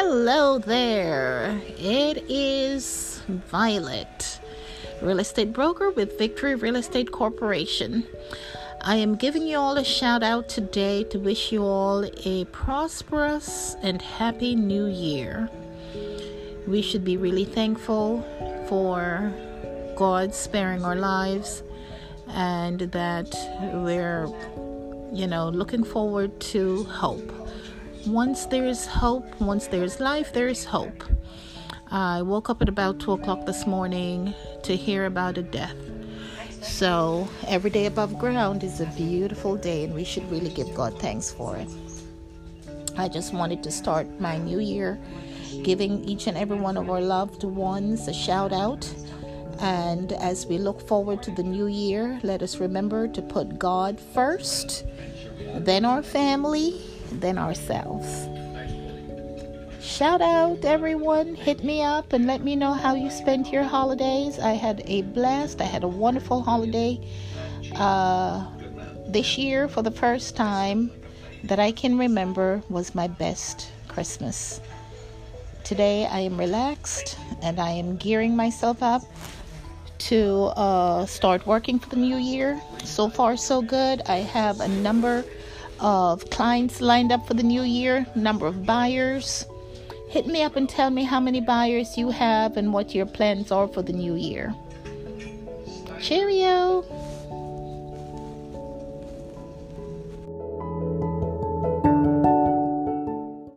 Hello there. It is Violet, real estate broker with Victory Real Estate Corporation. I am giving you all a shout out today to wish you all a prosperous and happy new year. We should be really thankful for God sparing our lives and that we're, you know, looking forward to hope once there is hope, once there is life, there is hope. I woke up at about 2 o'clock this morning to hear about a death. So, every day above ground is a beautiful day, and we should really give God thanks for it. I just wanted to start my new year giving each and every one of our loved ones a shout out. And as we look forward to the new year, let us remember to put God first, then our family, than ourselves. Shout out, everyone. Hit me up and let me know how you spent your holidays. I had a blast. I had a wonderful holiday uh, this year for the first time that I can remember was my best Christmas. Today I am relaxed and I am gearing myself up to uh, start working for the new year. So far, so good. I have a number of clients lined up for the new year, number of buyers. Hit me up and tell me how many buyers you have and what your plans are for the new year. Cheerio!